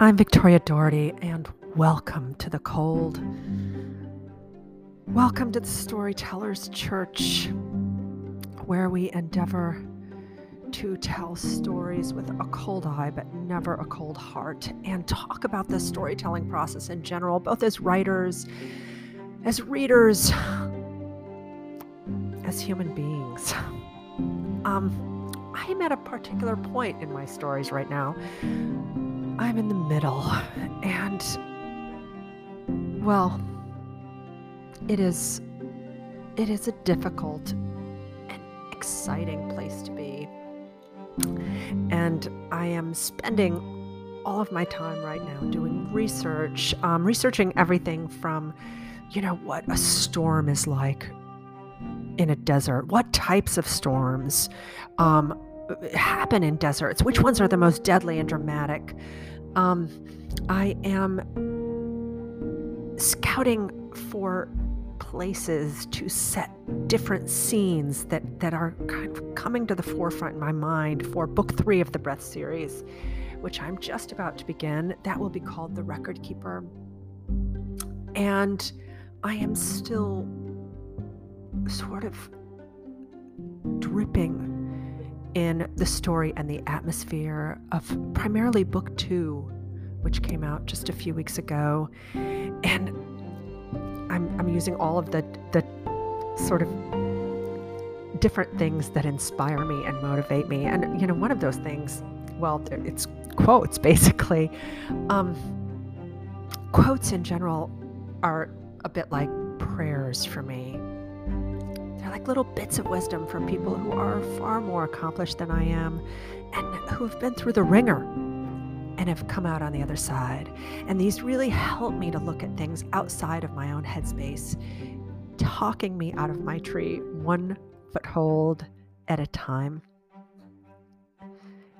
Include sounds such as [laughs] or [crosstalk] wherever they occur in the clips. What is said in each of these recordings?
I'm Victoria Dougherty, and welcome to the cold. Welcome to the Storytellers Church, where we endeavor to tell stories with a cold eye, but never a cold heart, and talk about the storytelling process in general, both as writers, as readers, as human beings. Um, I'm at a particular point in my stories right now I'm in the middle, and well, it is it is a difficult and exciting place to be. And I am spending all of my time right now doing research, um, researching everything from, you know, what a storm is like in a desert, what types of storms um, happen in deserts, which ones are the most deadly and dramatic. Um, I am scouting for places to set different scenes that, that are kind of coming to the forefront in my mind for book three of the Breath series, which I'm just about to begin. That will be called The Record Keeper. And I am still sort of dripping in the story and the atmosphere of primarily book two, which came out just a few weeks ago. And I'm, I'm using all of the, the sort of different things that inspire me and motivate me. And, you know, one of those things, well, it's quotes [laughs] basically. Um, quotes in general are a bit like prayers for me. Like little bits of wisdom from people who are far more accomplished than I am and who have been through the ringer and have come out on the other side. And these really help me to look at things outside of my own headspace, talking me out of my tree one foothold at a time.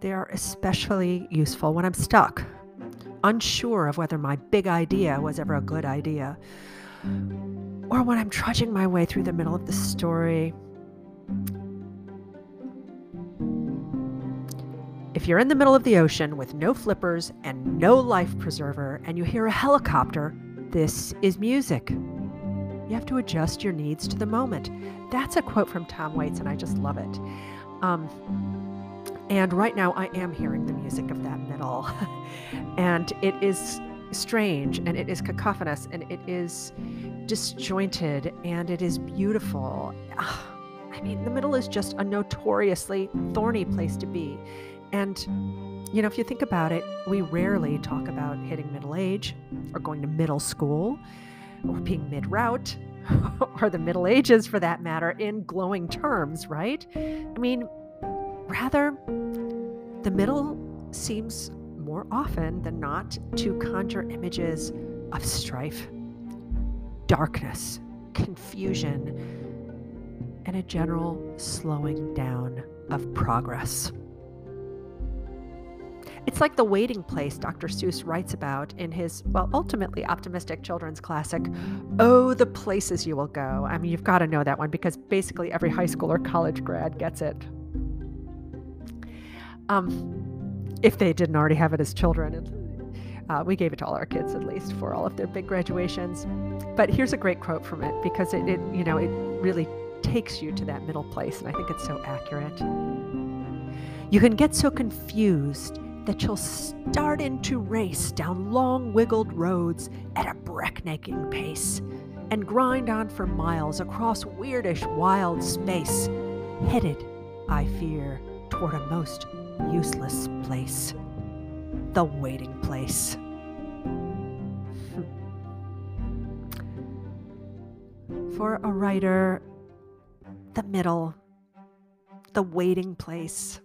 They are especially useful when I'm stuck, unsure of whether my big idea was ever a good idea or when I'm trudging my way through the middle of the story. If you're in the middle of the ocean with no flippers and no life preserver, and you hear a helicopter, this is music. You have to adjust your needs to the moment. That's a quote from Tom Waits, and I just love it. Um, and right now, I am hearing the music of that middle. [laughs] and it is strange and it is cacophonous and it is disjointed and it is beautiful. Ah, I mean, the middle is just a notoriously thorny place to be. And, you know, if you think about it, we rarely talk about hitting middle age or going to middle school or being mid route [laughs] or the Middle Ages for that matter in glowing terms, right? I mean, rather, the middle seems more often than not to conjure images of strife, darkness, confusion, and a general slowing down of progress. It's like the waiting place Dr. Seuss writes about in his, well, ultimately optimistic children's classic, Oh, the Places You Will Go. I mean, you've got to know that one because basically every high school or college grad gets it. Um, if they didn't already have it as children. Uh, we gave it to all our kids at least for all of their big graduations. But here's a great quote from it because it, it you know, it really takes you to that middle place, and I think it's so accurate. You can get so confused that you'll start into race down long wiggled roads at a breaknecking pace and grind on for miles across weirdish wild space, headed, I fear, toward a most useless place the waiting place. For a writer, the middle, the waiting place,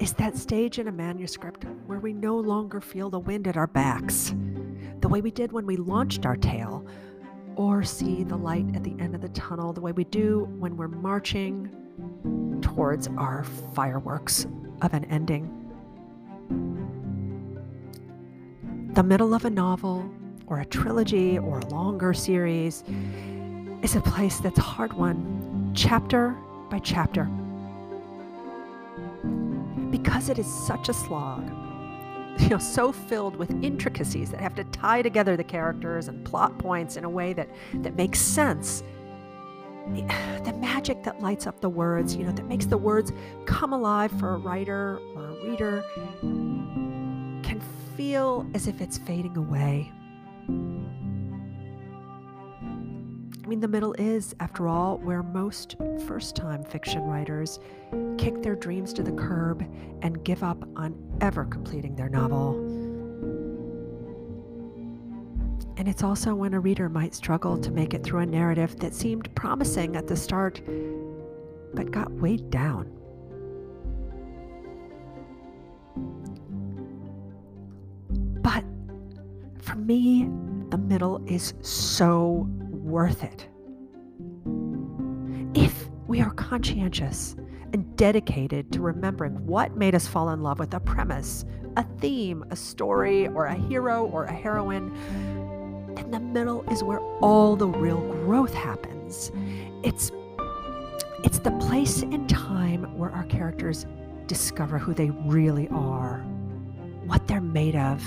is that stage in a manuscript where we no longer feel the wind at our backs, the way we did when we launched our tale, or see the light at the end of the tunnel, the way we do when we're marching towards our fireworks of an ending. The middle of a novel, or a trilogy, or a longer series is a place that's hard won, chapter by chapter. Because it is such a slog, [laughs] you know so filled with intricacies that have to tie together the characters and plot points in a way that that makes sense [sighs] the magic that lights up the words you know that makes the words come alive for a writer or a reader feel as if it's fading away I mean, the middle is, after all, where most first time fiction writers kick their dreams to the curb and give up on ever completing their novel. And it's also when a reader might struggle to make it through a narrative that seemed promising at the start, but got weighed down. For me, the middle is so worth it. If we are conscientious and dedicated to remembering what made us fall in love with a premise, a theme, a story, or a hero or a heroine, then the middle is where all the real growth happens. It's it's the place and time where our characters discover who they really are, what they're made of,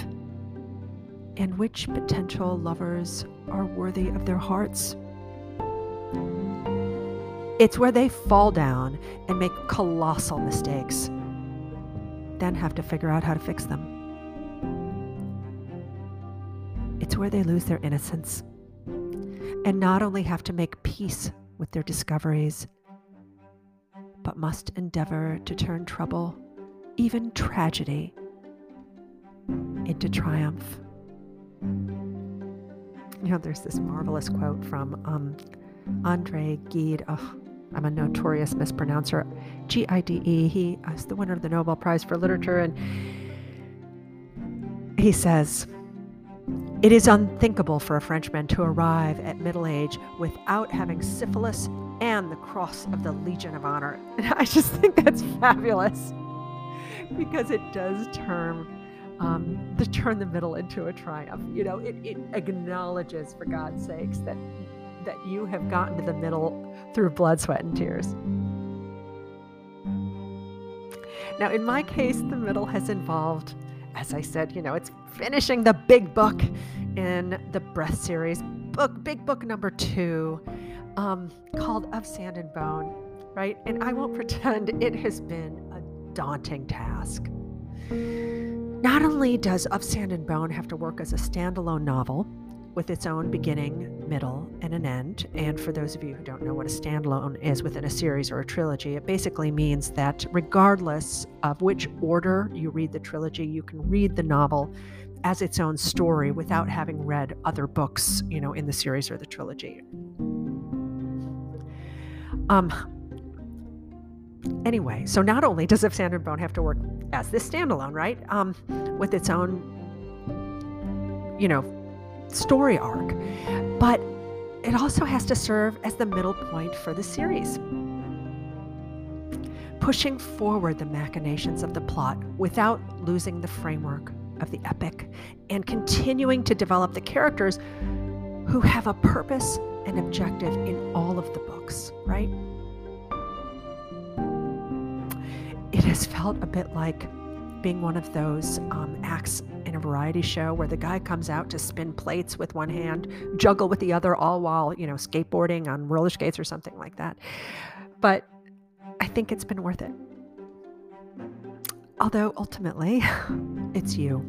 and which potential lovers are worthy of their hearts. It's where they fall down and make colossal mistakes, then have to figure out how to fix them. It's where they lose their innocence and not only have to make peace with their discoveries, but must endeavor to turn trouble, even tragedy, into triumph you know, there's this marvelous quote from um, Andre Gide. Oh, I'm a notorious mispronouncer. G I D E. He is the winner of the Nobel Prize for Literature, and he says, It is unthinkable for a Frenchman to arrive at middle age without having syphilis and the cross of the Legion of Honor. And [laughs] I just think that's fabulous because it does turn um, to turn the middle into a triumph. You know, it, it acknowledges, for God's sakes, that that you have gotten to the middle through blood, sweat, and tears. Now, in my case, the middle has involved, as I said, you know, it's finishing the big book in the Breath series, book, big book number two, um, called Of Sand and Bone, right? And I won't [laughs] pretend it has been a daunting task. Not only does Of Sand and Bone have to work as a standalone novel with its own beginning, middle, and an end, and for those of you who don't know what a standalone is within a series or a trilogy, it basically means that regardless of which order you read the trilogy, you can read the novel as its own story without having read other books, you know, in the series or the trilogy. Um, anyway, so not only does Of Sand and Bone have to work as this standalone, right, um, with its own, you know, story arc, but it also has to serve as the middle point for the series. Pushing forward the machinations of the plot without losing the framework of the epic and continuing to develop the characters who have a purpose and objective in all of the books, right? Has felt a bit like being one of those um, acts in a variety show where the guy comes out to spin plates with one hand, juggle with the other, all while, you know, skateboarding on roller skates or something like that. But I think it's been worth it. Although ultimately, [laughs] it's you,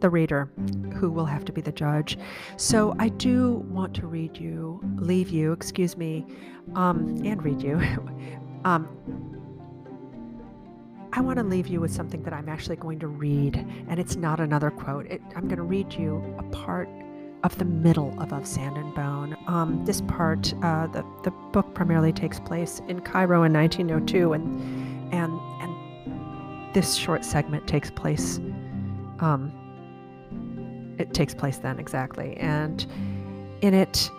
the reader, who will have to be the judge. So I do want to read you, leave you, excuse me, um, and read you. [laughs] um, I want to leave you with something that I'm actually going to read, and it's not another quote. It, I'm going to read you a part of the middle of Of Sand and Bone. Um, this part, uh, the, the book primarily takes place in Cairo in 1902, and, and, and this short segment takes place, um, it takes place then exactly. And in it,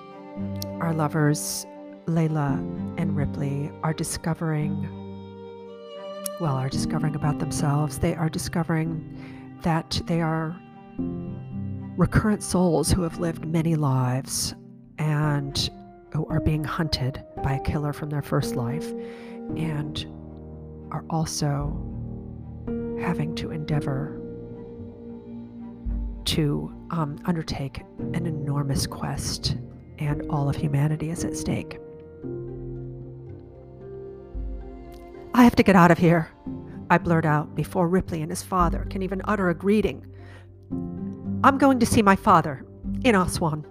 our lovers, Layla and Ripley, are discovering well, are discovering about themselves. They are discovering that they are recurrent souls who have lived many lives and who are being hunted by a killer from their first life and are also having to endeavor to um, undertake an enormous quest, and all of humanity is at stake. I have to get out of here, I blurt out before Ripley and his father can even utter a greeting. I'm going to see my father in Aswan.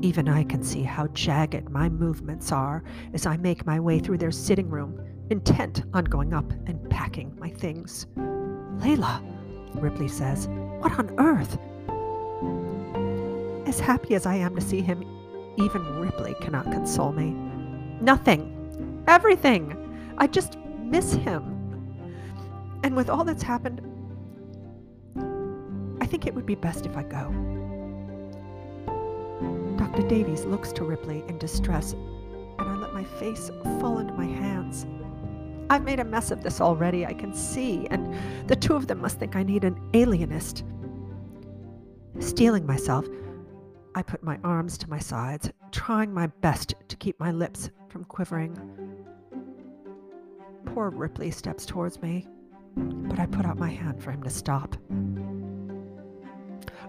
Even I can see how jagged my movements are as I make my way through their sitting room, intent on going up and packing my things. Layla, Ripley says, what on earth? As happy as I am to see him, even Ripley cannot console me. Nothing. Everything. I just miss him. And with all that's happened, I think it would be best if I go. Dr. Davies looks to Ripley in distress, and I let my face fall into my hands. I've made a mess of this already, I can see, and the two of them must think I need an alienist. Steeling myself, I put my arms to my sides, trying my best to keep my lips from quivering. Ripley steps towards me, but I put out my hand for him to stop.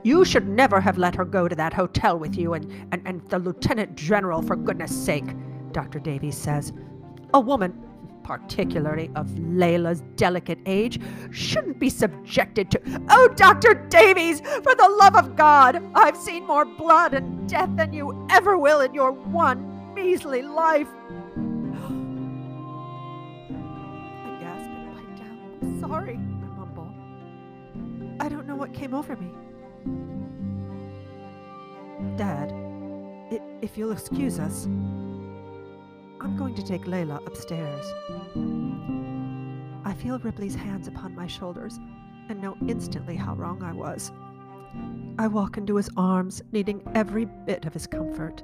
You should never have let her go to that hotel with you and, and, and the Lieutenant General, for goodness sake, Dr. Davies says. A woman, particularly of Layla's delicate age, shouldn't be subjected to. Oh, Dr. Davies, for the love of God, I've seen more blood and death than you ever will in your one measly life. Sorry, I mumble. I don't know what came over me. Dad, if you'll excuse us, I'm going to take Layla upstairs. I feel Ripley's hands upon my shoulders and know instantly how wrong I was. I walk into his arms, needing every bit of his comfort,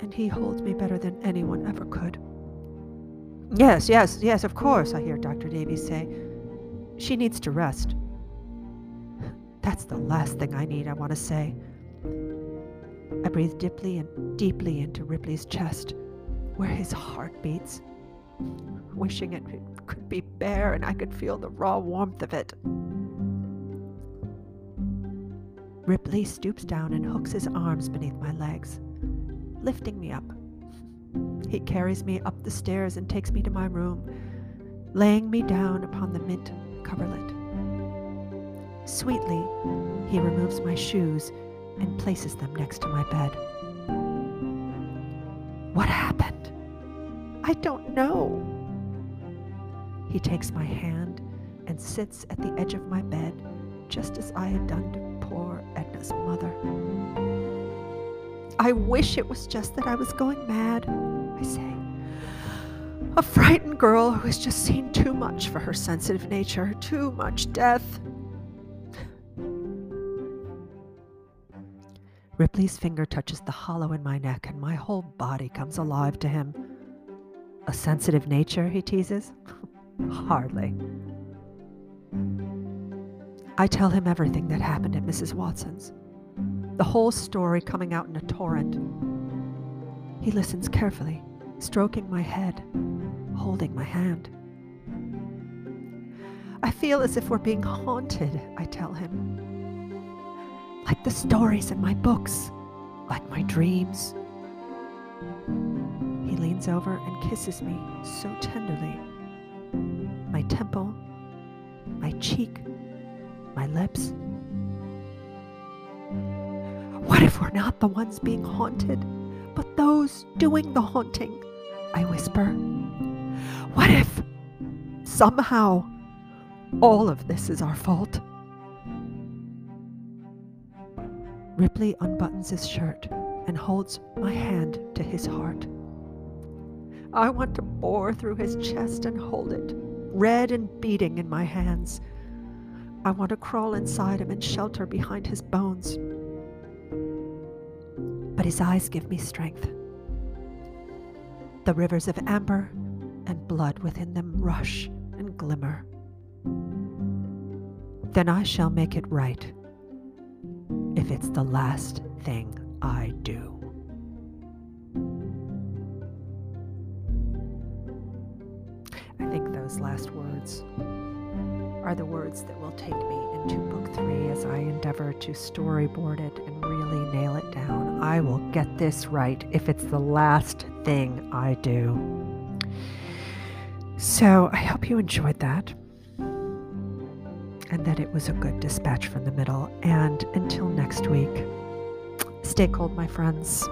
and he holds me better than anyone ever could. Yes, yes, yes, of course, I hear Dr. Davies say. She needs to rest. That's the last thing I need, I want to say. I breathe deeply and deeply into Ripley's chest, where his heart beats, wishing it could be bare and I could feel the raw warmth of it. Ripley stoops down and hooks his arms beneath my legs, lifting me up. He carries me up the stairs and takes me to my room, laying me down upon the mint coverlet. Sweetly, he removes my shoes and places them next to my bed. What happened? I don't know. He takes my hand and sits at the edge of my bed, just as I had done to poor Edna's mother. I wish it was just that I was going mad, I say. A frightened girl who has just seen too much for her sensitive nature, too much death, Ripley's finger touches the hollow in my neck, and my whole body comes alive to him. A sensitive nature, he teases? [laughs] Hardly. I tell him everything that happened at Mrs. Watson's, the whole story coming out in a torrent. He listens carefully, stroking my head, holding my hand. I feel as if we're being haunted, I tell him like the stories in my books, like my dreams. He leans over and kisses me so tenderly. My temple, my cheek, my lips. What if we're not the ones being haunted, but those doing the haunting? I whisper. What if somehow all of this is our fault? Ripley unbuttons his shirt and holds my hand to his heart. I want to bore through his chest and hold it, red and beating in my hands. I want to crawl inside him and shelter behind his bones. But his eyes give me strength. The rivers of amber and blood within them rush and glimmer. Then I shall make it right if it's the last thing I do. Are the words that will take me into book three as I endeavor to storyboard it and really nail it down. I will get this right if it's the last thing I do. So I hope you enjoyed that and that it was a good dispatch from the middle. And until next week, stay cold, my friends.